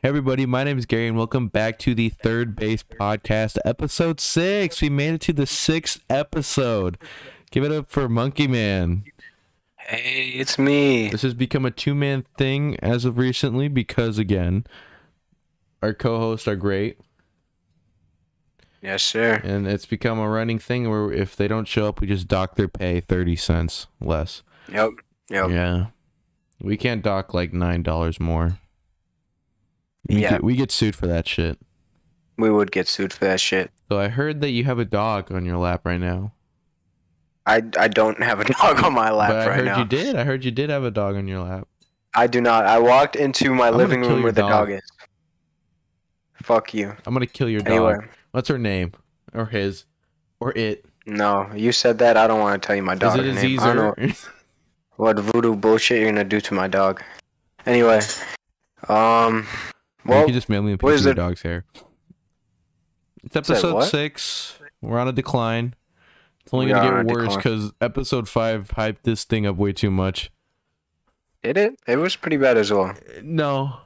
Hey everybody, my name is Gary and welcome back to the Third Based Podcast, episode six. We made it to the sixth episode. Give it up for Monkey Man. Hey, it's me. This has become a two man thing as of recently because again, our co hosts are great. Yes, sir. And it's become a running thing where if they don't show up, we just dock their pay thirty cents less. Yep. Yep. Yeah. We can't dock like nine dollars more. We Yeah. get, we get sued for that shit. We would get sued for that shit. So I heard that you have a dog on your lap right now. I, I don't have a dog on my lap but I right heard now. you did. I heard you did have a dog on your lap. I do not. I walked into my I'm living room where the dog. dog is. Fuck you. I'm gonna kill your dog. Anyway, What's her name? Or his? Or it? no, you said that. I don't want to tell you my Is dog's it name. I don't know what voodoo bullshit you're gonna do to my dog. Anyway, um, you can just mail me a picture of your dog's hair. It's episode six. We're on a decline. It's only We gonna get worse because episode five hyped this thing up way too much. did it? It was pretty bad as well. Uh, no,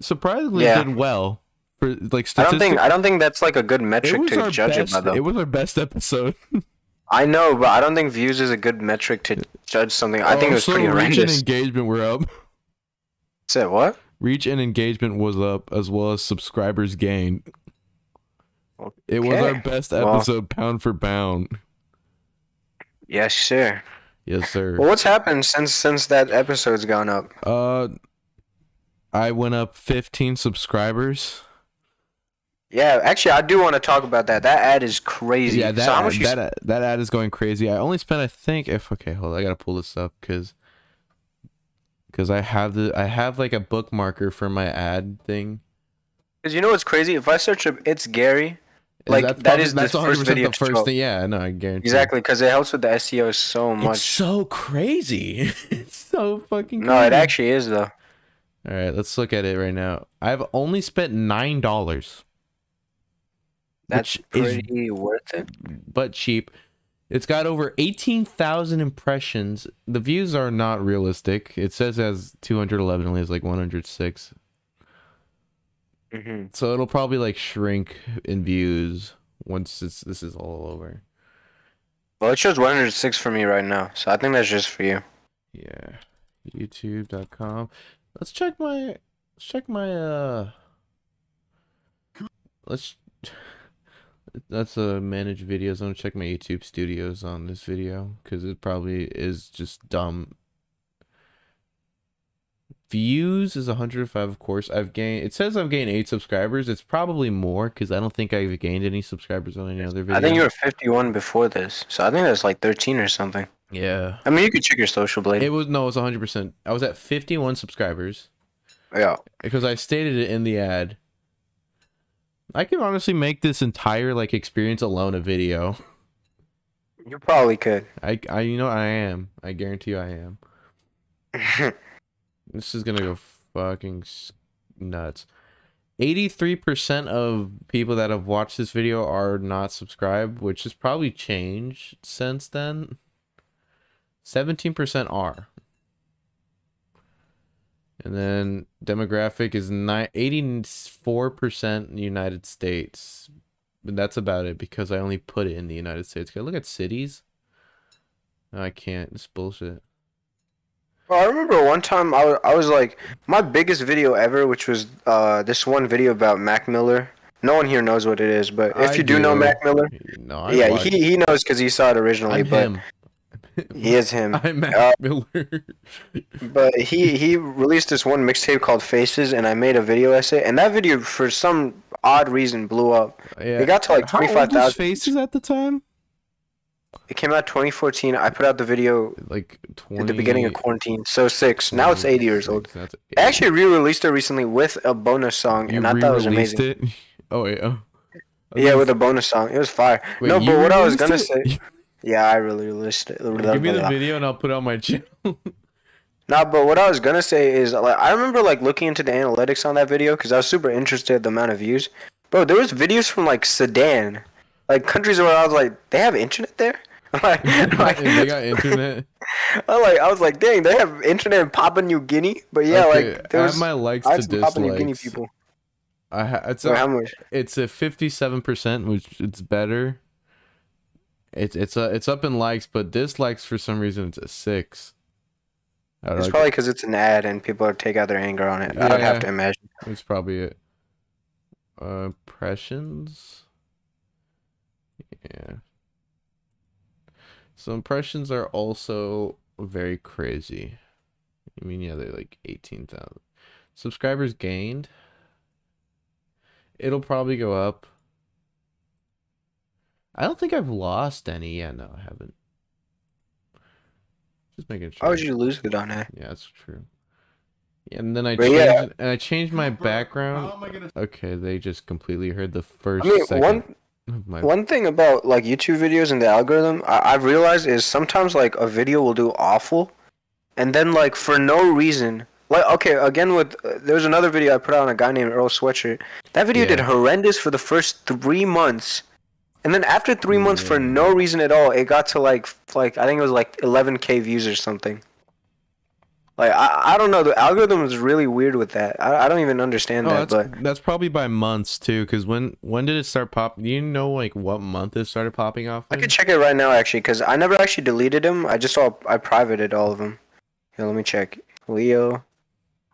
surprisingly, Yeah. it did well for like I don't think. I don't think that's like a good metric to judge best. it by though. It was our best episode. I know, but I don't think views is a good metric to judge something. I think oh, it was Also, pretty reach and horrendous. engagement were up. Said what? Reach and engagement was up as well as subscribers gained. It was our Okay. best Well- episode pound for pound. Yes, sir. Yes, sir. Well, what's happened since since that episode's gone up? Uh, I went up 15 subscribers. Yeah, actually, I do want to talk about that. That ad is crazy. Yeah, that so ad, that, ad, that ad is going crazy. I only spent, I think, if okay, hold, on, I gotta pull this up because because I have the I have like a bookmarker for my ad thing. Because you know what's crazy? If I search up "It's Gary," Like, that's that probably- is the that's first 100% video the first thing. Yeah, no, I guarantee. exactly, because it helps with the SEO so much. It's so crazy. it's so fucking. Crazy. No, it actually is though. All right, let's look at it right now. I've only spent nine dollars, That's pretty worth it. but cheap. It's got over eighteen thousand impressions. The views are not realistic. It says it has two hundred eleven, only has like one hundred six. hmm So it'll probably like shrink in views once it's, this is all over. Well, it shows 106 for me right now, so I think that's just for you. Yeah, YouTube.com. Let's check my. Let's check my. Uh. Let's. That's a managed videos. I'm gonna check my YouTube studios on this video because it probably is just dumb. Views is 105, of course. I've gained. It says I've gained eight subscribers. It's probably more because I don't think I've gained any subscribers on any other video. I think you were 51 before this, so I think that's like 13 or something. Yeah. I mean, you could check your social blade. It was no. It was 100. percent I was at 51 subscribers. yeah. because I stated it in the ad. I can honestly make this entire like experience alone a video. You probably could. I, I you know I am. I guarantee you I am. This is gonna go fucking nuts. Eighty-three percent of people that have watched this video are not subscribed, which has probably changed since then. Seventeen percent are. And then demographic is ni- 84% United States. But that's about it because I only put it in the United States. Can I look at cities? No, I can't. It's bullshit. Well, I remember one time I was, I was like, my biggest video ever, which was uh, this one video about Mac Miller. No one here knows what it is, but if I you do, know. Mac Miller, No, yeah, he, he knows because he saw it originally, I'm but him. He is him. I'm Mac Uh, Miller. But he he released this one mixtape called Faces, and I made a video essay, and that video for some odd reason blew up. yeah. It got to like How old was 25,000. Faces at the time? It came out 2014. I put out the video Like 20. at the beginning of quarantine, so six. Now it's 80 years old. That's I actually re-released it recently with a bonus song, you and I thought it was re-released amazing. it? Oh, wait. Oh. Yeah, with a bonus song. It was fire. Wait, no, but what I was gonna released say. Yeah, I really released it. Give me the video and I'll put it on my channel. Nah, but what I was gonna say is like I remember like looking into the analytics on that video because I was super interested in the amount of views. Bro, there was videos from like Sudan, like countries where I was like, they have internet there. like, they got internet. I like I was like, dang, they have internet in Papua New Guinea. But yeah, Okay, like there was my likes I to some Papua New Guinea people. I ha- it's a, how much? it's a fifty-seven percent, which it's better. It's it's a it's up in likes, but dislikes for some reason it's a six. It's know, probably because it's an ad and people take out their anger on it. I would have to imagine. It's probably it. Uh, impressions. Yeah. So impressions are also very crazy. I mean, yeah, they're like eighteen thousand. Subscribers gained. It'll probably go up. I don't think I've lost any. Yeah, no, I haven't. Just making sure. How would you lose it on that? Yeah, that's true. Yeah, and then I But changed yeah. and I changed my background. How am I gonna? Okay, they just completely heard the first I mean, second one my one thing about like YouTube videos and the algorithm I- I've realized is sometimes like a video will do awful, and then like for no reason. Like okay, again with uh, there was another video I put out on a guy named Earl Sweatshirt. That video did horrendous for the first three months, and then after three months for no reason at all, it got to like like I think it was like 11k views or something. Like I, I don't know the algorithm is really weird with that. I, I don't even understand Oh, that, that's but that's probably by months too. Because when when did it start pop? Do you know like what month it started popping off? I in? could check it right now actually, cause I never actually deleted them. I just saw I privated all of them. Here, let me check. Leo.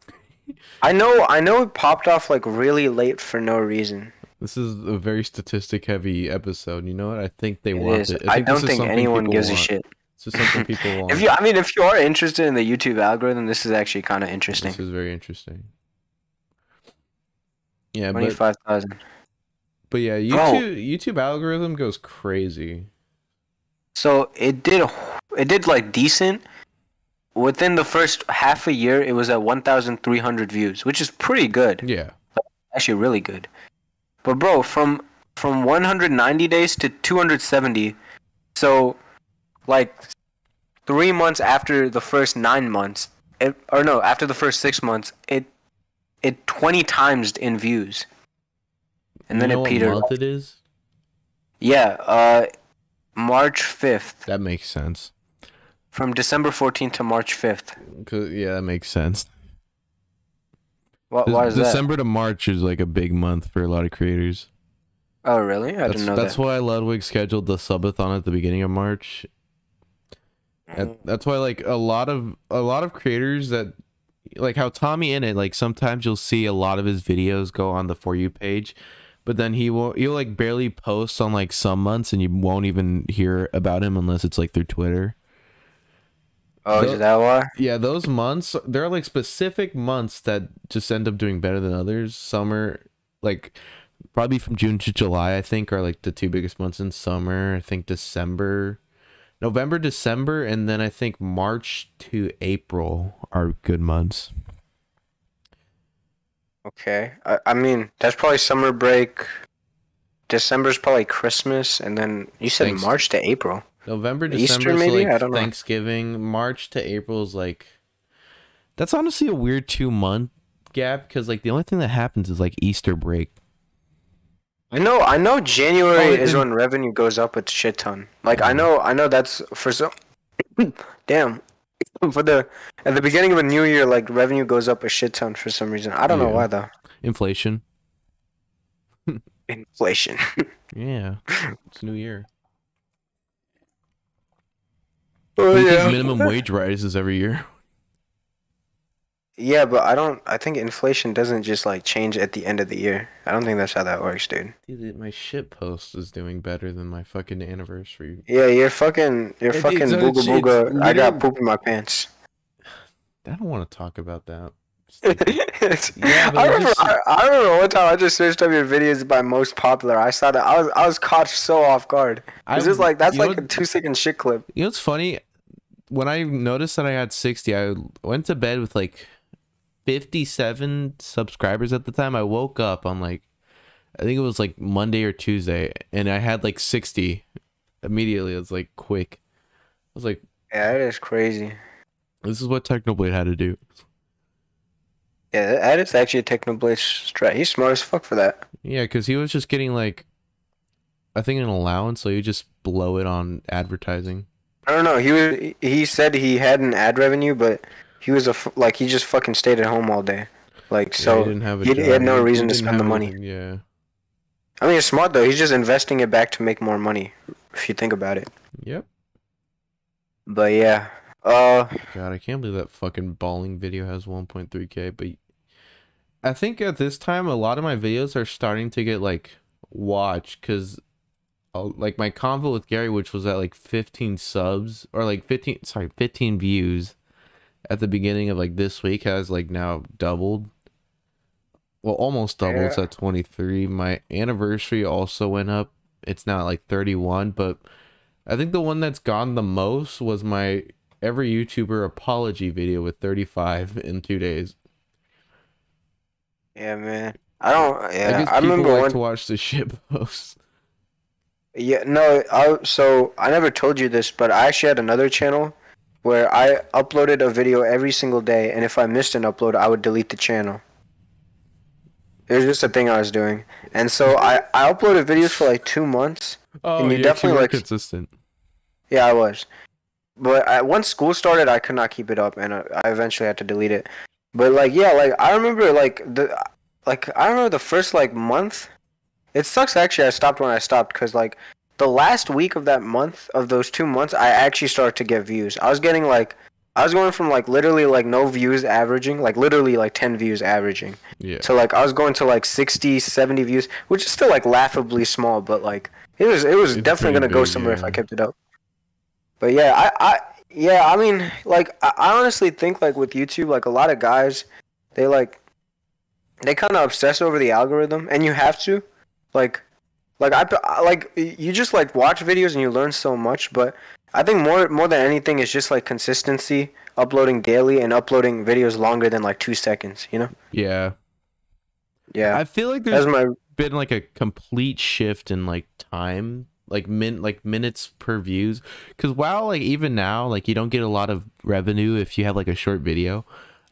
I know I know it popped off like really late for no reason. This is a very statistic heavy episode. You know what? I think they It want is. it. I, this don't is think anyone gives a shit. This is something people want. If you, I mean, if you are interested in the YouTube algorithm, this is actually kind of interesting. This is very interesting. Yeah, but Twenty-five thousand. but yeah. YouTube YouTube algorithm goes crazy. So it did, it did like decent. Within the first half a year, it was at one thousand three hundred views, which is pretty good. Yeah, actually really good. But bro, from from 190 days to 270, so like three months after the first nine months, it, or no, after the first six months, it it 20 times in views, and then you know it petered. what month it is? Yeah, uh, March 5th, That makes sense. from December 14th to March 5th. 'Cause- yeah, that makes sense. What? Why is December to March is like a big month for a lot of creators. Oh really? I That's, didn't know that's that. That's why Ludwig scheduled the subathon at the beginning of March. That- mm. That's why like a lot of a lot of creators that like how Tommy Innit like sometimes you'll see a lot of his videos go on the for you page, but then he will he'll like barely post on like some months and you won't even hear about him unless it's like through Twitter. Oh, the- is that why? Yeah, those months there are like specific months that just end up doing better than others. Summer, like probably from June to July, I think are like the two biggest months in summer. I think December, November, December, and then I think March to April are good months. Okay. I, I mean, that's probably summer break. December's probably Christmas, and then you said Thanks. March to April. November, Easter, December, is maybe? like I don't know. Thanksgiving. March to April is like that's honestly a weird two month gap because like the only thing that happens is like Easter break. I know. I know. January Oh, is when revenue goes up a shit ton. Like I know. I know that's for some. Damn. For the at the beginning of a new year, like revenue goes up a shit ton for some reason. I don't know why though. Inflation. Inflation. Yeah, it's new year. Oh Because minimum wage rises every year. Yeah, but I don't. I think inflation doesn't just like change at the end of the year. I don't think that's how that works, dude. Dude, my shit post is doing better than my fucking anniversary. Yeah, you're fucking. You're It- fucking it's- booga it's- booga. it's I got literally- poop in my pants. I don't want to talk about that. It's- Yeah, I remember. just- I, I remember one time I just searched up your videos by most popular. I saw that. I was I was caught so off guard. I- It's just like that's you know like a two second shit clip. You know what's funny? When I noticed that I had 60, I went to bed with like 57 subscribers at the time. I woke up on like, I think it was like Monday or Tuesday, and I had like 60 immediately. It was like quick. I was like, Yeah, that is crazy. this is what Technoblade had to do. Yeah, that is actually a Technoblade strat. He's smart as fuck for that. Yeah, because he was just getting like, I think an allowance, so you just blow it on advertising. I don't know. He was. He said he had an ad revenue, but he was a like he just fucking stayed at home all day. Like Yeah, so, he didn't have a he, job. had no reason to spend the money. anything, Yeah. I mean, it's smart though. He's just investing it back to make more money, if you think about it. Yep. But yeah, uh, God, I can't believe that fucking bowling video has 1.3k. But I think at this time, a lot of my videos are starting to get like watched because, uh, like my convo with Gary, which was at like 15 subs or like 15, sorry, 15 views at the beginning of like this week, has like now doubled. Well, almost doubled. It's at 23. My anniversary also went up. It's now at like 31. But I think the one that's gone the most was my every YouTuber apology video with 35 in two days. Yeah, man. I don't. I Yeah, I, people remember like when. to watch the shit posts. Yeah, no. I so I never told you this, but I actually had another channel where I uploaded a video every single day, and if I missed an upload, I would delete the channel. It was just a thing I was doing, and so I I uploaded videos for like two months. Oh, And you you definitely, definitely like- consistent. Yeah, I was. But I, once school started, I could not keep it up, and I, I eventually had to delete it. But like, yeah, like I remember, like the, like I remember the first like month. It sucks actually. I stopped when I stopped because like the last week of that month of those two months, I actually started to get views. I was getting like, I was going from like literally like no views averaging, like literally like ten views averaging, Yeah. to like I was going to like 60, 70 views, which is still like laughably small, but like it was it was It's definitely gonna go big, somewhere if. I kept it up. But yeah, I, I yeah, I mean, like I, honestly think like with YouTube, like a lot of guys, they like they kind of obsess over the algorithm, and you have to, like, like I like you just like watch videos and you learn so much, but I think more more than anything is just like consistency, uploading daily and uploading videos longer than like two seconds. You know? Yeah. Yeah, I feel like there's my been like a complete shift in like time like min like minutes per views. Because wow like even now like you don't get a lot of revenue if you have like a short video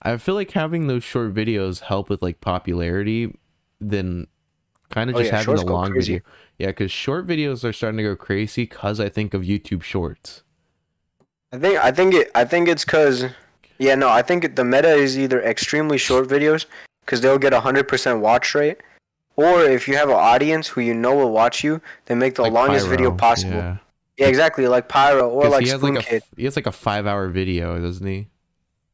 i feel like having those short videos help with like popularity than kind of Oh, just yeah, having the long video. Yeah because short videos are starting to go crazy because i think of youtube shorts. I think I think it I think it's cause yeah no I think the meta is either extremely short videos because they'll get a hundred percent watch rate, or if you have an audience who you know will watch you, then make the Like longest video possible. yeah. Yeah. exactly like Pyro or like he Spoon like Kid. he has like a five hour video doesn't he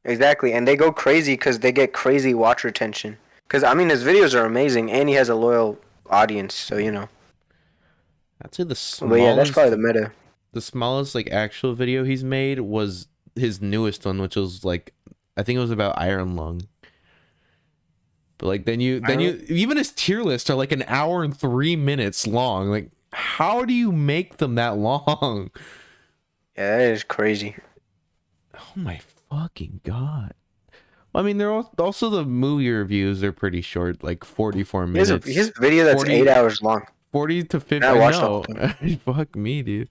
Exactly, and they go crazy because they get crazy watch retention. Because I mean his videos are amazing, and he has a loyal audience, so you know. i'd say the But smallest yeah, that's probably the meta. the smallest like actual video he's made was his newest one, which was like I think it was about Iron Lung. But like then you then you even his tier lists are like an hour and three minutes long. Like how do you make them that long? Yeah, that is crazy. Oh my fucking god. I mean, they're al- also the movie reviews are pretty short, like forty-four He has a, minutes, he has a video that's 40 eight hours long. forty to fifty. I I watched know. the Fuck me, dude.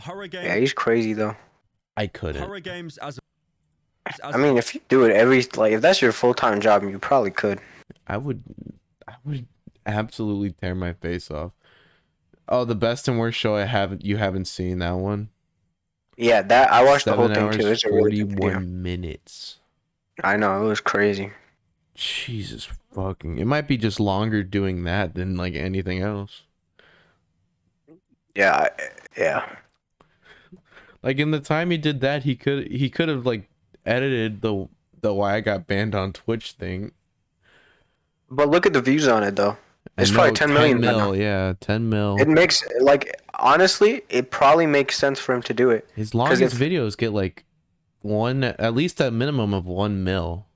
Horror game. Yeah, he's crazy though. I couldn't. horror games as. As I mean, if you do it every like, if that's your full time job, you probably could. I would I would absolutely tear my face off. Oh, the best and worst show I haven't you haven't seen that one. Yeah, that I watched the whole Seven thing too. hours, It's a really forty-one minutes. I know it was crazy. Jesus fucking! It might be just longer doing that than like anything else. Yeah, yeah. Like in the time he did that, he could he could have like edited the the why I got banned on Twitch thing. But look at the views on it though. It's And probably no, 10 million mil, yeah, ten mil. It makes like honestly, it probably makes sense for him to do it. His longest if- videos get like one, at least a minimum of one mil.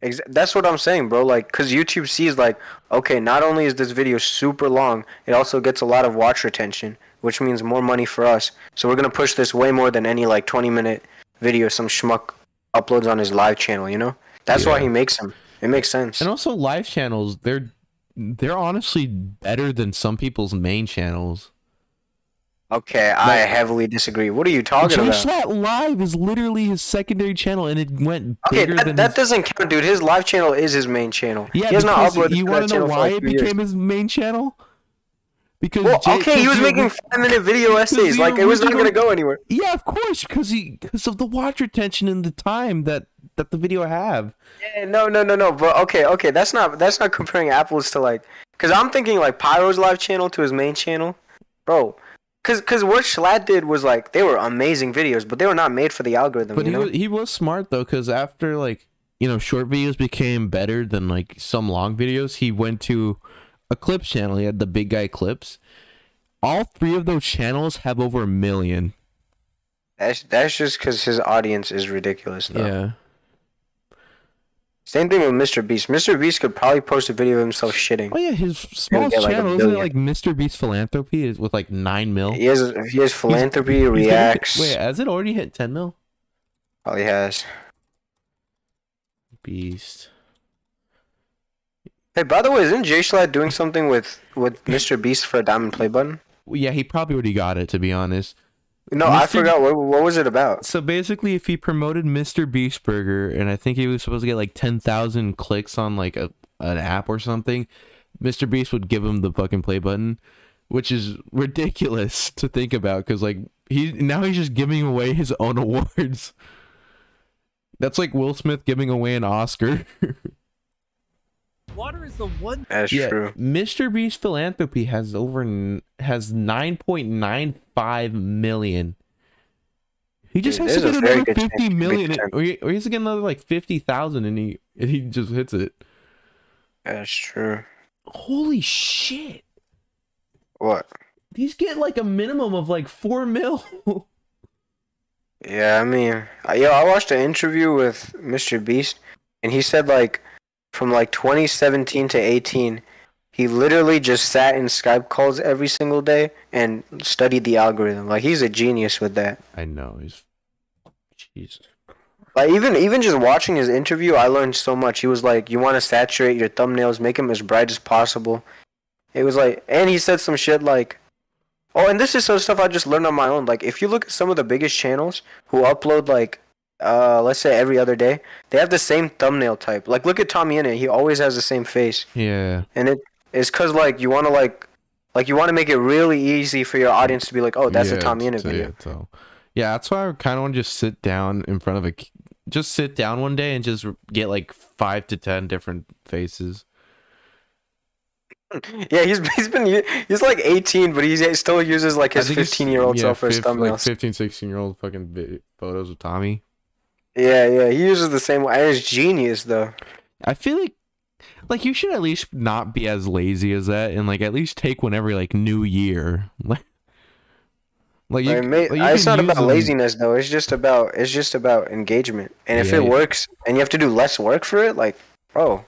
Ex- that's what I'm saying, bro. Like, cause YouTube sees like, okay, not only is this video super long, it also gets a lot of watch retention, which means more money for us. So we're gonna push this way more than any like 20 minute video some schmuck uploads on his live channel. You know, that's why he makes them. It makes sense. And also live channels, they're they're honestly better than some people's main channels. Okay, I heavily disagree. What are you talking about? Schlatt Live is literally his secondary channel, and it went Okay, bigger that, than that his... doesn't count, dude. His live channel is his main channel. Yeah, he has not uploaded you want to know why like it two years. became his main channel? Because Well, Jay- okay, he was making five minute video essays. Like it was not gonna go anywhere. Yeah, of course, because he because of the watch retention and the time that that the video have. Yeah, no, no, no, no. But okay, okay, that's not that's not comparing apples to like, cause I'm thinking like Pyro's live channel to his main channel, bro. Cause, cause what Schlatt did was like they were amazing videos, but they were not made for the algorithm. But you he was, he was smart though, because after like you know short videos became better than like some long videos, he went to a clips channel. He had the big guy clips. All three of those channels have over a million. That's that's just because his audience is ridiculous. Though. Yeah. Same thing with Mr. Beast. Mr. Beast could probably post a video of himself shitting. Oh yeah, his small get, like, channel isn't it like Mr. Beast Philanthropy is with like nine mil. He has he has philanthropy, He's hit- reacts. Wait, has it already hit ten mil? Oh, probably has. Beast. Hey, by the way, isn't Jay Schlatt doing something with with Mr. Beast for a diamond play button? Well, yeah, he probably already got it to be honest. No, I forgot what what was it about. So basically, if he promoted Mr. Beast Burger, and I think he was supposed to get like ten thousand clicks on like a an app or something, Mr. Beast would give him the fucking play button, which is ridiculous to think about because like he now he's just giving away his own awards. That's like Will Smith giving away an Oscar. Water is the one That's yeah, true. Mr. Beast Philanthropy has over has nine point nine five million. He just Dude, has to get another fifty million, chance fifty he million, makes or he, or he has to get another like fifty thousand, and he and he just hits it. That's true. Holy shit! What? These get like a minimum of like four mil. Yeah, I mean, I- yo, I watched an interview with Mr. Beast, and he said like, from like 2017 to 18, he literally just sat in Skype calls every single day and studied the algorithm. Like he's a genius with that. I know he's Jesus. Like even even just watching his interview, I learned so much. He was like, "You want to saturate your thumbnails, make them as bright as possible." It was like, and he said some shit like, "Oh, and this is some stuff I just learned on my own. Like, if you look at some of the biggest channels who upload like, uh, let's say every other day, they have the same thumbnail type. Like, look at Tommy Innit. He always has the same face, Yeah, and it is cause like you want to like, like you want to make it really easy for your audience to be like, "Oh, that's yeah, a Tommy Innit so, video." Yeah, so yeah, that's why I kind of want to just sit down in front of a, just sit down one day and just get like five to ten different faces. Yeah, he's he's been he's like 18, but he still uses like his 15 year old yeah, self for his fif- like thumbnails. 15, 16 year old fucking photos of Tommy. Yeah, yeah, he uses the same one. And it's genius though. I feel like like you should at least not be as lazy as that and like at least take one every like new year. Like you, Like, ma- like, it's not about them- laziness though. It's just about it's just about engagement. And if Yeah, it yeah. works and you have to do less work for it, like, oh,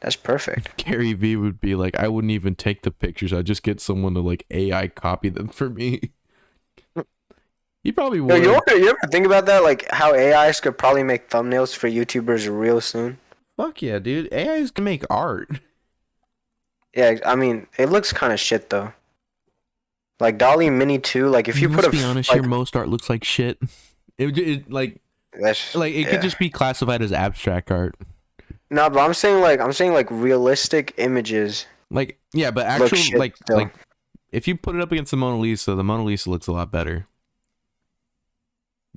that's perfect. Gary V would be like, I wouldn't even take the pictures. I'd just get someone to like AI copy them for me. he probably Yo, would. you ever, you ever think about that? Like how AIs could probably make thumbnails for YouTubers real soon. Fuck yeah, dude. AIs can make art. Yeah, I mean, it looks kind of shit though. Like DALL-E Mini 2, like if you Let's put be honest, like, your most art looks like shit. It, it like like it yeah. could just be classified as abstract art. No, but I'm saying like I'm saying like realistic images. Like yeah, but Look actual like still. like if you put it up against the Mona Lisa, the Mona Lisa looks a lot better.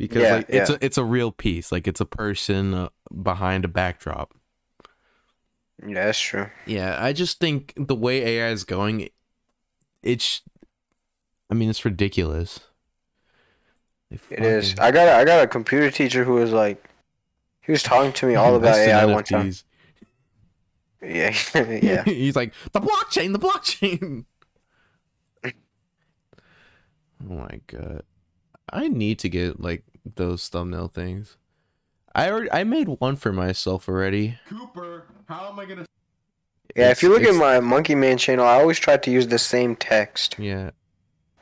Because Yeah, like it's yeah. a it's a real piece, like it's a person uh, behind a backdrop. Yeah, that's true. Yeah, I just think the way AI is going, it's, I mean, it's ridiculous. It is. I got a, I got a computer teacher who was like, he was talking to me all about AI one time. Yeah, yeah. He's like the blockchain, the blockchain. oh my god, I need to get like those thumbnail things. I already, I made one for myself already. Cooper, how am I gonna? Yeah, if you look at my Monkey Man channel, I always try to use the same text. yeah,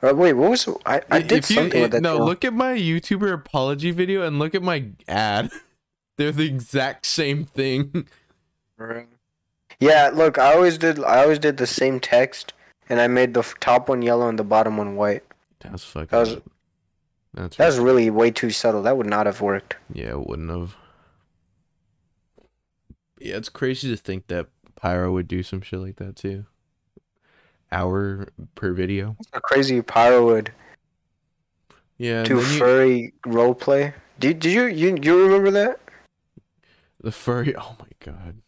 Uh, wait, what was I? I If did you- something with that. No, channel. look at my YouTuber apology video and look at my ad. They're the exact same thing. Yeah, look, I always did. I always did the same text, and I made the top one yellow and the bottom one white. That's fucking. That was- that's That was really way too subtle. That would not have worked. Yeah, it wouldn't have. Yeah, it's crazy to think that Pyro would do some shit like that too. Hour per video. A crazy pyro would Yeah, do then you- furry roleplay. Did did you you you remember that? The furry. Oh my god.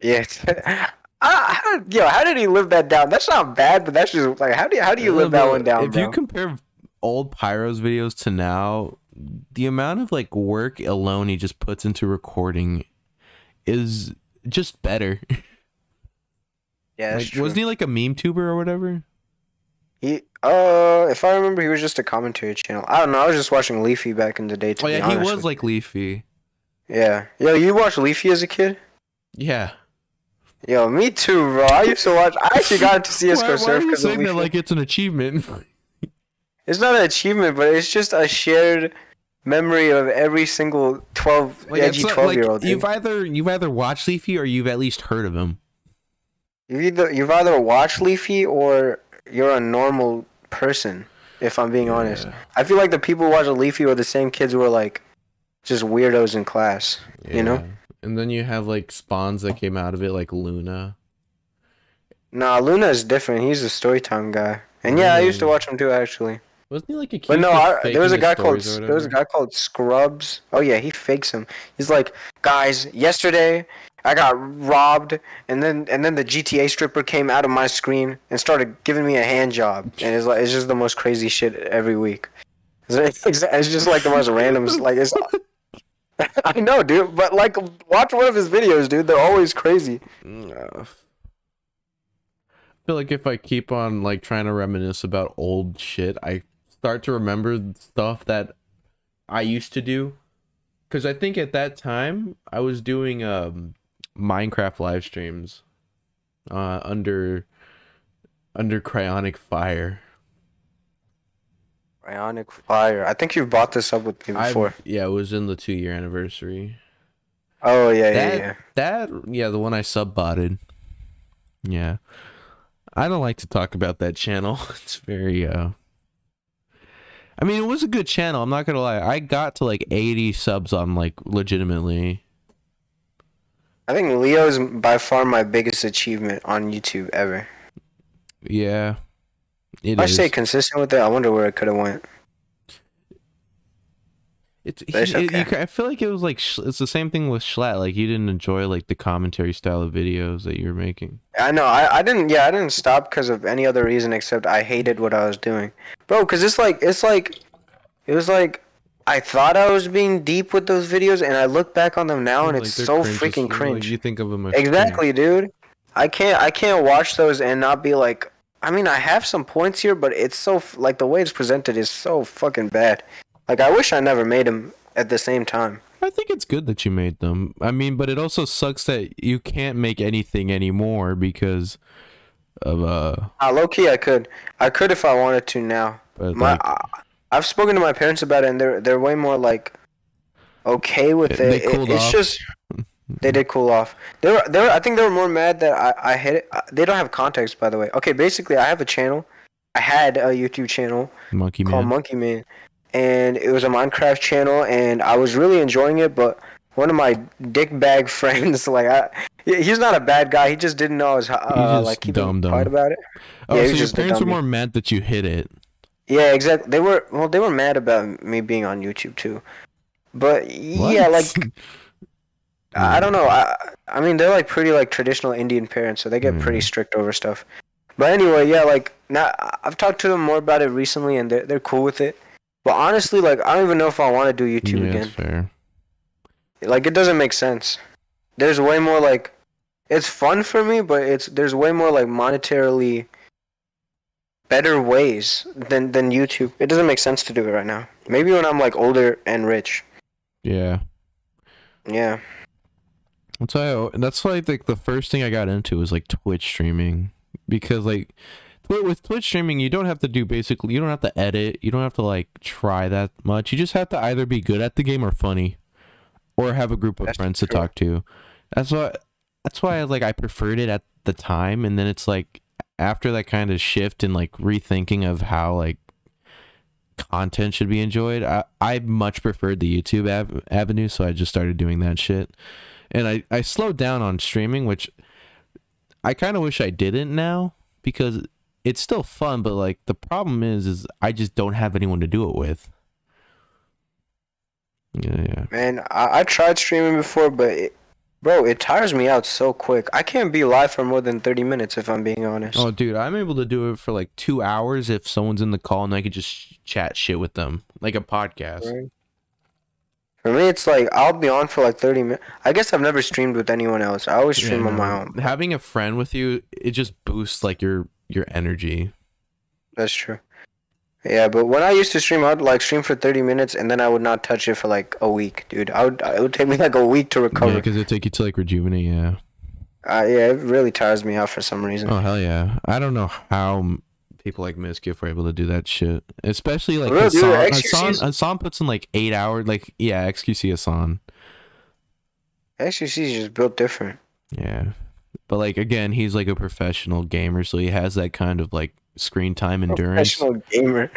Yeah. Ah, how, yo, how did he live that down? That's not bad, but that's just like how do you, how do you live that one down, If bro? you compare old Pyro's videos to now, the amount of like work alone he just puts into recording is just better. yeah, like, true. wasn't he like a meme tuber or whatever? He, uh, if I remember, he was just a commentary channel. I don't know. I was just watching Leafy back in the day. To Oh yeah, he was like Leafy. Yeah. Yo, you watched Leafy as a kid? Yeah. Yo, me too, bro. I used to watch. I actually got into CS:GO why Surf because of saying that like it's an achievement? It's not an achievement, but it's just a shared memory of every single twelve like, edgy twelve like, year old. you've either you've either watched Leafy or you've at least heard of him. You either you've either watched Leafy or you're a normal person. If I'm being honest, I feel like the people who watch Leafy are the same kids who are like just weirdos in class. You know? And then you have like spawns that came out of it, like Luna. Nah, Luna is different. He's a storytime guy, and yeah, I used to mm. watch him too actually. Wasn't he like accused But no, I, there was a guy called there was a guy called Scrubs. Oh yeah, he fakes him. He's like, guys, yesterday I got robbed, and then and then the GTA stripper came out of my screen and started giving me a hand job, and it's like it's just the most crazy shit every week. It's, it's, it's just like the most random. Like it's. I know, dude, but like, watch one of his videos, dude. They're always crazy. I feel like if I keep on like trying to reminisce about old shit, I start to remember stuff that I used to do. Cause I think at that time I was doing um Minecraft live streams uh under under cryonic fire. Cryonic Fire. I think you've bought this up with me before. yeah, it was in the two year anniversary. Oh yeah, yeah, that yeah. that yeah, the one I subbotted. Yeah. I don't like to talk about that channel. It's very uh I mean, it was a good channel, I'm not going to lie. I got to like 80 subs on like legitimately. I think Leo is by far my biggest achievement on YouTube ever. Yeah. It If I is. stay consistent with it, I wonder where it could have went. It's, it's he- it- you I feel like it was like it's the same thing with Schlatt. Like you didn't enjoy like the commentary style of videos that you were making. I know. I, I didn't. Yeah, I didn't stop because of any other reason except I hated what I was doing, bro. Because it's like it's like it was like I thought I was being deep with those videos, and I look back on them now, and Like, it's so cringe freaking like, cringe. you think of them as cringe. Exactly, dude. I can't. I can't watch those and not be like. I mean, I have some points here, but it's so like the way it's presented is so fucking bad. Like I wish I never made them at the same time. I think it's good that you made them. I mean, but it also sucks that you can't make anything anymore because of uh. Uh, low key, I could. I could if I wanted to now. But My, like, I, I've spoken to my parents about it, and they're they're way more like okay with it. they It- cooled it's off. just they did cool off. They were they were, I think they were more mad that I I hit it. uh, They don't have context, by the way. Okay, basically, I have a channel. I had a YouTube channel Monkey called Man. Monkey Man, and it was a Minecraft channel, and I was really enjoying it. But one of my dickbag friends, like I, he's not a bad guy. He just didn't know I was uh, just like keeping dumb dumb. quiet about it. oh, yeah, so your just parents were more mad that you hit it. Yeah, exactly. They were well. They were mad about me being on YouTube too. But yeah, like I don't know. I I mean, they're like pretty like traditional Indian parents, so they get pretty Mm. strict over stuff. But anyway, yeah, like now I've talked to them more about it recently, and they're they're cool with it. But honestly, like I don't even know if I want to do YouTube yeah, again. fair. Like it doesn't make sense. There's way more like it's fun for me, but it's there's way more like monetarily better ways than than YouTube. It doesn't make sense to do it right now. Maybe when I'm like older and rich. Yeah. Yeah. That's why. I, that's like the first thing I got into was like Twitch streaming because like with Twitch streaming you don't have to do basically you don't have to edit you don't have to like try that much you just have to either be good at the game or funny or have a group of That's friends to talk to. That's why. That's why like I preferred it at the time, and then it's like after that kind of shift and like rethinking of how like content should be enjoyed. I I much preferred the YouTube av- avenue, so I just started doing that shit and I, I slowed down on streaming, which I kind of wish I didn't now because it's still fun, but like the problem is, is I just don't have anyone to do it with. Yeah, yeah. Man, I, I tried streaming before, but it, bro, it tires me out so quick. I can't be live for more than thirty minutes if I'm being honest. Oh, dude, I'm able to do it for like two hours if someone's in the call and I could just chat shit with them, like a podcast. Right. For me, it's like I'll be on for like thirty minutes. I guess I've never streamed with anyone else. I always Yeah, stream on my own. Having a friend with you, it just boosts like your your energy. That's true. Yeah, but when I used to stream, I'd like stream for thirty minutes and then I would not touch it for like a week, dude. I would. It would take me like a week to Yeah, recover. because it take you to like rejuvenate. Yeah. Uh, yeah, it really tires me out for some reason. Oh hell yeah! I don't know how people like Mizkif were able to do that shit, especially like Real, dude, Hasan. 's- Hasan, Hasan puts in like eight hours. Like yeah, XQC Hasan. XQC is just built different. Yeah, but like again, he's like a professional gamer, so he has that kind of like screen time endurance. Professional gamer.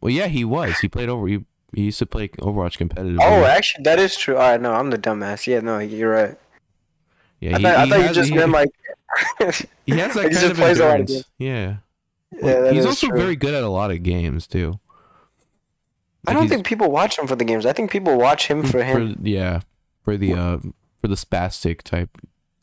Well, yeah, he was. He played over. He, he used to play Overwatch competitively. Oh, actually, that is true. All right, no, I'm the dumbass. Yeah, no, you're right. yeah, I thought, I thought you just he- meant like. he has that he kind of plays a lot of endurance. Yeah, Yeah, he's also true. very good at a lot of games too. I don't think people watch him for the games. I think people watch him for him. For, yeah, for the uh, for the spastic type.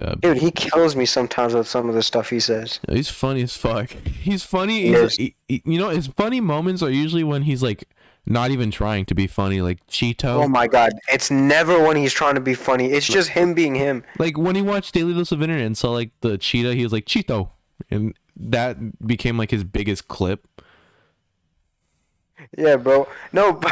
Uh, Dude, he kills me sometimes with some of the stuff he says. he's funny as fuck. He's funny. He He's, he, he- you know, his funny moments are usually when he's like not even trying to be funny, like Cheeto. Oh my god, it's never when he's trying to be funny. It's just him being him. like when he watched Daily Dose of Internet and saw like the cheetah, he was like Cheeto, and that became like his biggest clip. Yeah, bro. No, but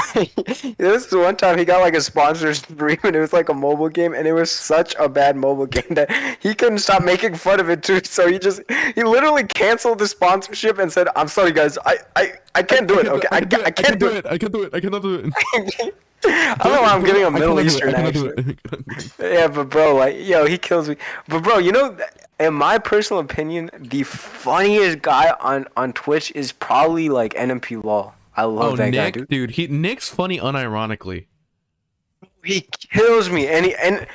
there was one time he got like a sponsor stream and it was like a mobile game and it was such a bad mobile game that he couldn't stop making fun of it too. So he just he literally canceled the sponsorship and said, "I'm sorry guys, I I, I can't do it. Okay, I, can't, I can't do it. I can't do it. I cannot do it. I don't know why I'm giving a Middle. Eastern I cannot do accent. Yeah, but bro, like, yo, he kills me. But bro, you know, in my personal opinion, the funniest guy on on Twitch is probably like NMPLOL. I love Oh, that guy, Nick, dude. dude. He Nick's funny unironically. He kills me. And he, and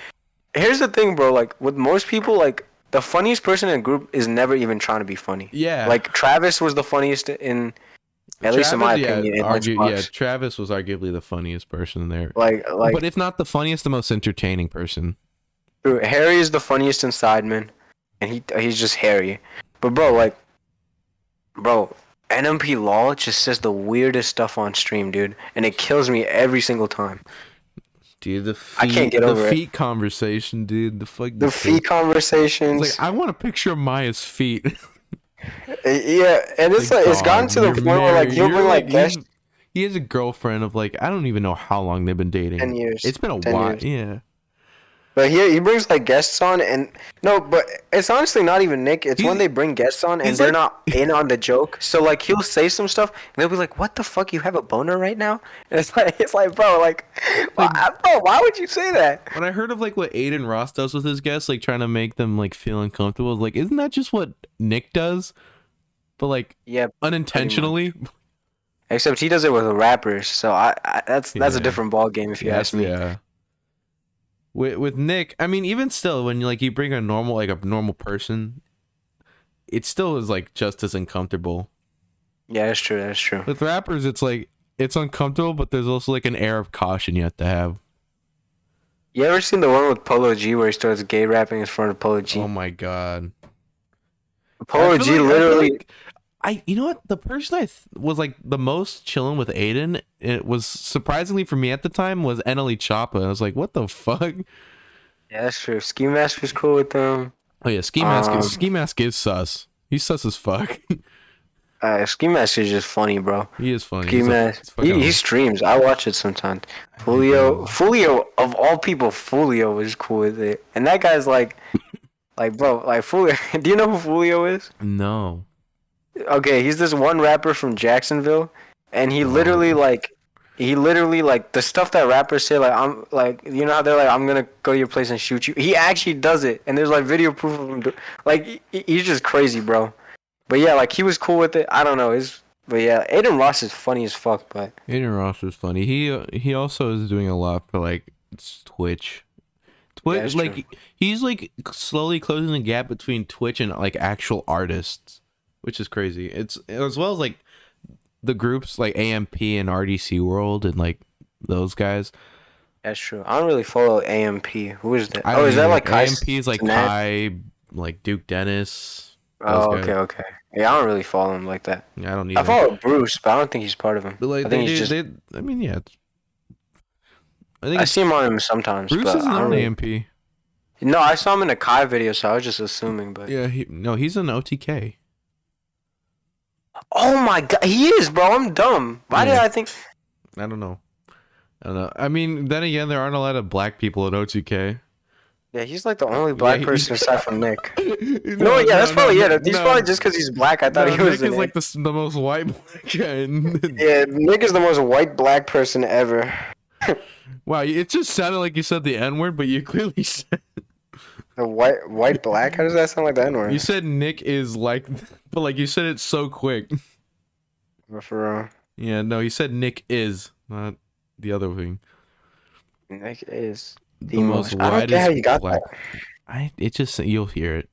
here's the thing, bro. Like with most people, like the funniest person in a group is never even trying to be funny. Yeah. Like Travis was the funniest in, at least in my yeah, opinion. in argu- yeah, Travis was arguably the funniest person there. Like like but if not the funniest, the most entertaining person. Dude, Harry is the funniest in Sidemen, and he he's just Harry. But bro, like, bro, NMPLOL just says the weirdest stuff on stream, dude, and it kills me every single time. Dude, the feet, I can't get the over it. conversation, dude. The fuck. The feet conversations, Like, I want a picture of Maya's feet. yeah, and it's like, it's gotten to the point where like he'll You're bring like He has a girlfriend of like I don't even know how long they've been dating. ten years. It's been a while. years. Yeah. But he he brings like guests on, and no, but it's honestly not even Nick. It's He's- when they bring guests on and they're like- not in on the joke. So like he'll say some stuff, and they'll be like, "What the fuck? You have a boner right now?" And it's like it's like, bro, like, why, bro, why would you say that? When I heard of like what Adin Ross does with his guests, like trying to make them like feel uncomfortable, like, isn't that just what Nick does? But like Yeah, unintentionally. except he does it with rappers. So I, I that's that's a different ball game if you ask me. Yeah. With with Nick, I mean, even still, when you like you bring a normal like a normal person, it still is like just as uncomfortable. Yeah, that's true. That's true. With rappers, it's like it's uncomfortable, but there's also like an air of caution you have to have. You ever seen the one with Polo G where he starts gay rapping in front of Polo G? Oh my god. Polo G like- I feel literally. like- I you know what the person I th- was like the most chilling with Adin it was surprisingly for me at the time was NLE Choppa. I was like, what the fuck? Yeah, that's true. Ski Master's cool with them. Oh yeah, Ski Mask. Um, Ski Mask is sus. He's sus as fuck. Uh, Ski Master's just funny, bro. he is funny. Ski He's, Mask. He, he streams. I watch it sometimes. Foolio, Foolio of all people, Foolio was cool with it, and that guy's like, like bro, like Foolio. Do you know who Foolio is? no. Okay, he's this one rapper from Jacksonville, and he literally like, he literally like the stuff that rappers say. Like I'm like, you know how they're like, I'm gonna go to your place and shoot you. He actually does it, and there's like video proof of him. Do- like he, he's just crazy, bro. But yeah, like he was cool with it. I don't know. It's but yeah, Adin Ross is funny as fuck. But Adin Ross is funny. He uh, he also is doing a lot for like Twitch. Twitch that's like true. he's like slowly closing the gap between Twitch and like actual artists, which is crazy. It's as well as like the groups like AMP and RDC World and like those guys. That's true. I don't really follow AMP. Who is that? I Oh, is that like Kai AMP is like? Kai, like Duke Dennis. Oh, okay, guys. okay. Yeah, I don't really follow him like that. Yeah, I don't either. I follow Bruce, but I don't think he's part of him. But like I think do, he's just. they, I mean, yeah. it's- I think I see him on him sometimes, Bruce but isn't on really- AMP. No, I saw him in a Kai video, so I was just assuming. But Yeah, he, no, he's an OTK. Oh my god, he is, bro. I'm dumb. Why did I think? I don't know. I don't know. I mean, then again, there aren't a lot of black people at OTK. Yeah, he's like the only black he- person aside from Nick. no, No, yeah, that's probably it. He's no. probably just because he's black. I thought No, he was. Nick is like the, the most white black guy. in- Yeah, Nick is the most white black person ever. wow, it just sounded like you said the N word, but you clearly said The white white black. How does that sound like the N you said Nick is like, but like you said it so quick. For real. Yeah, no, he said Nick is not the other thing. Nick is The, the most most. I don't get how you got black. that. I it just you'll hear it.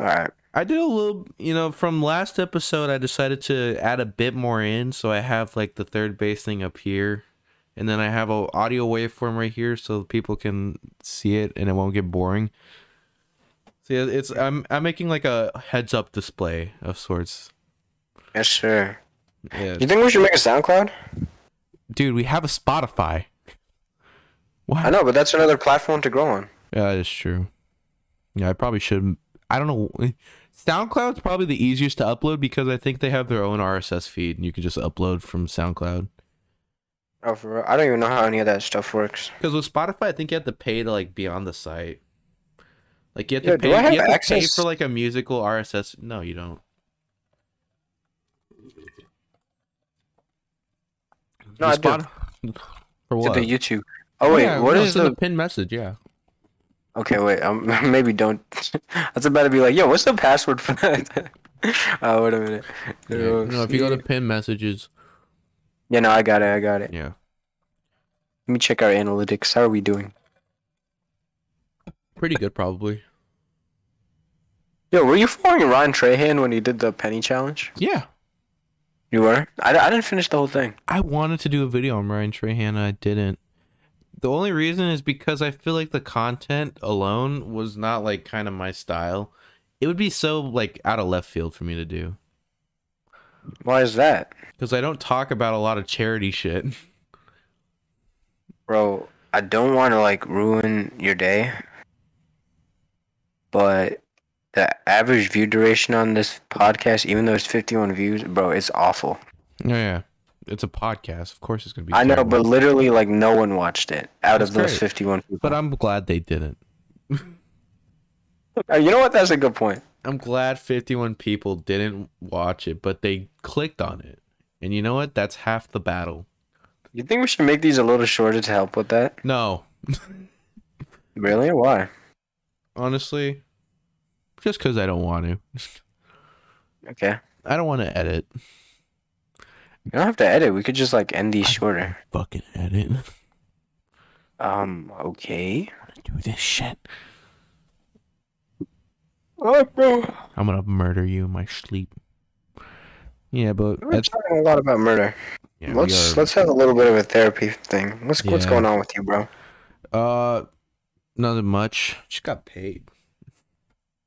All right. I did a little, you know, from last episode, I decided to add a bit more in. So I have like the third base thing up here. And then I have a audio waveform right here so people can see it and it won't get boring. So yeah, it's I'm I'm making like a heads up display of sorts. Yes, sir. Yeah. You think we should make a SoundCloud? Dude, we have a Spotify. What? I know, but that's another platform to grow on. Yeah, it's true. Yeah, I probably should. I don't know. SoundCloud's probably the easiest to upload because I think they have their own RSS feed and you can just upload from SoundCloud. Oh, for real? I don't even know how any of that stuff works. Because with Spotify, I think you have to pay to like be on the site. Like you have Yeah, to do pay. I have you have to pay access- for like a musical RSS. No, you don't. No, I do. Spot- For To the YouTube. Oh wait, Yeah, what no, is the? the pin message? Yeah. Okay, wait. Um, maybe don't. That's about to be like, yo, what's the password for that? Oh, wait a minute. yeah. No, if you go to pin messages, Yeah, no, I got it. I got it. yeah, Let me check our analytics. How are we doing? pretty good probably. Yo, were you following Ryan Trahan when he did the penny challenge? Yeah. You were. I, I didn't finish the whole thing. I wanted to do a video on Ryan Trahan, and I didn't. The only reason is because I feel like the content alone was not like kind of my style. It would be so like out of left field for me to do Why is that, because I don't talk about a lot of charity shit. bro? I don't want to like ruin your day, but the average view duration on this podcast, even though it's 51 views, bro, it's awful. Oh yeah, it's a podcast. Of course, it's gonna be. I know, but literally, like, no one watched it out That's of those great. 51 people. but I'm glad they didn't. Uh, you know what? That's a good point. I'm glad 51 people didn't watch it, but they clicked on it. And you know what? That's half the battle. You think we should make these a little shorter to help with that? No, Really? Why? honestly, just because I don't want to. Okay. I don't want to edit. You don't have to edit. We could just like end these shorter. Fucking edit. Um. Okay. do this shit. Oh. I'm gonna murder you in my sleep. Yeah, but We're that's talking a lot about murder. yeah, let's are- let's have a little bit of a therapy thing. What's what's going on with you, bro? uh nothing much. Just got paid.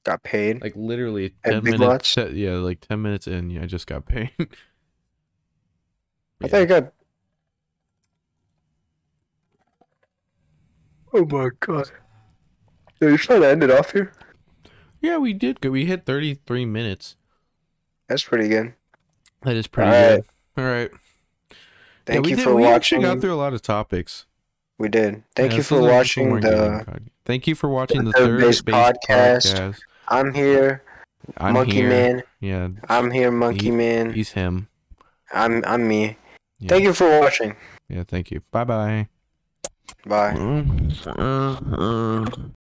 Got paid. Like literally At ten Big minutes. Lots? te- yeah, like ten minutes in, yeah, I just got paid. I Yeah. thought you got. Oh my god. Are you trying to end it off here? Yeah, we did good. We hit 33 minutes. That's pretty good. That is pretty Alright. good. All right. Thank yeah, you did, for we watching. We got through a lot of topics. We did. Thank Yeah, you for watching the. Thank you for watching the Third third Base base, podcast. podcast. I'm here, I'm Monkey here. Man. Yeah, I'm here, Monkey He- Man. he's him. I'm I'm me. Yeah. Thank you for watching. Yeah, thank you. Bye bye. Bye.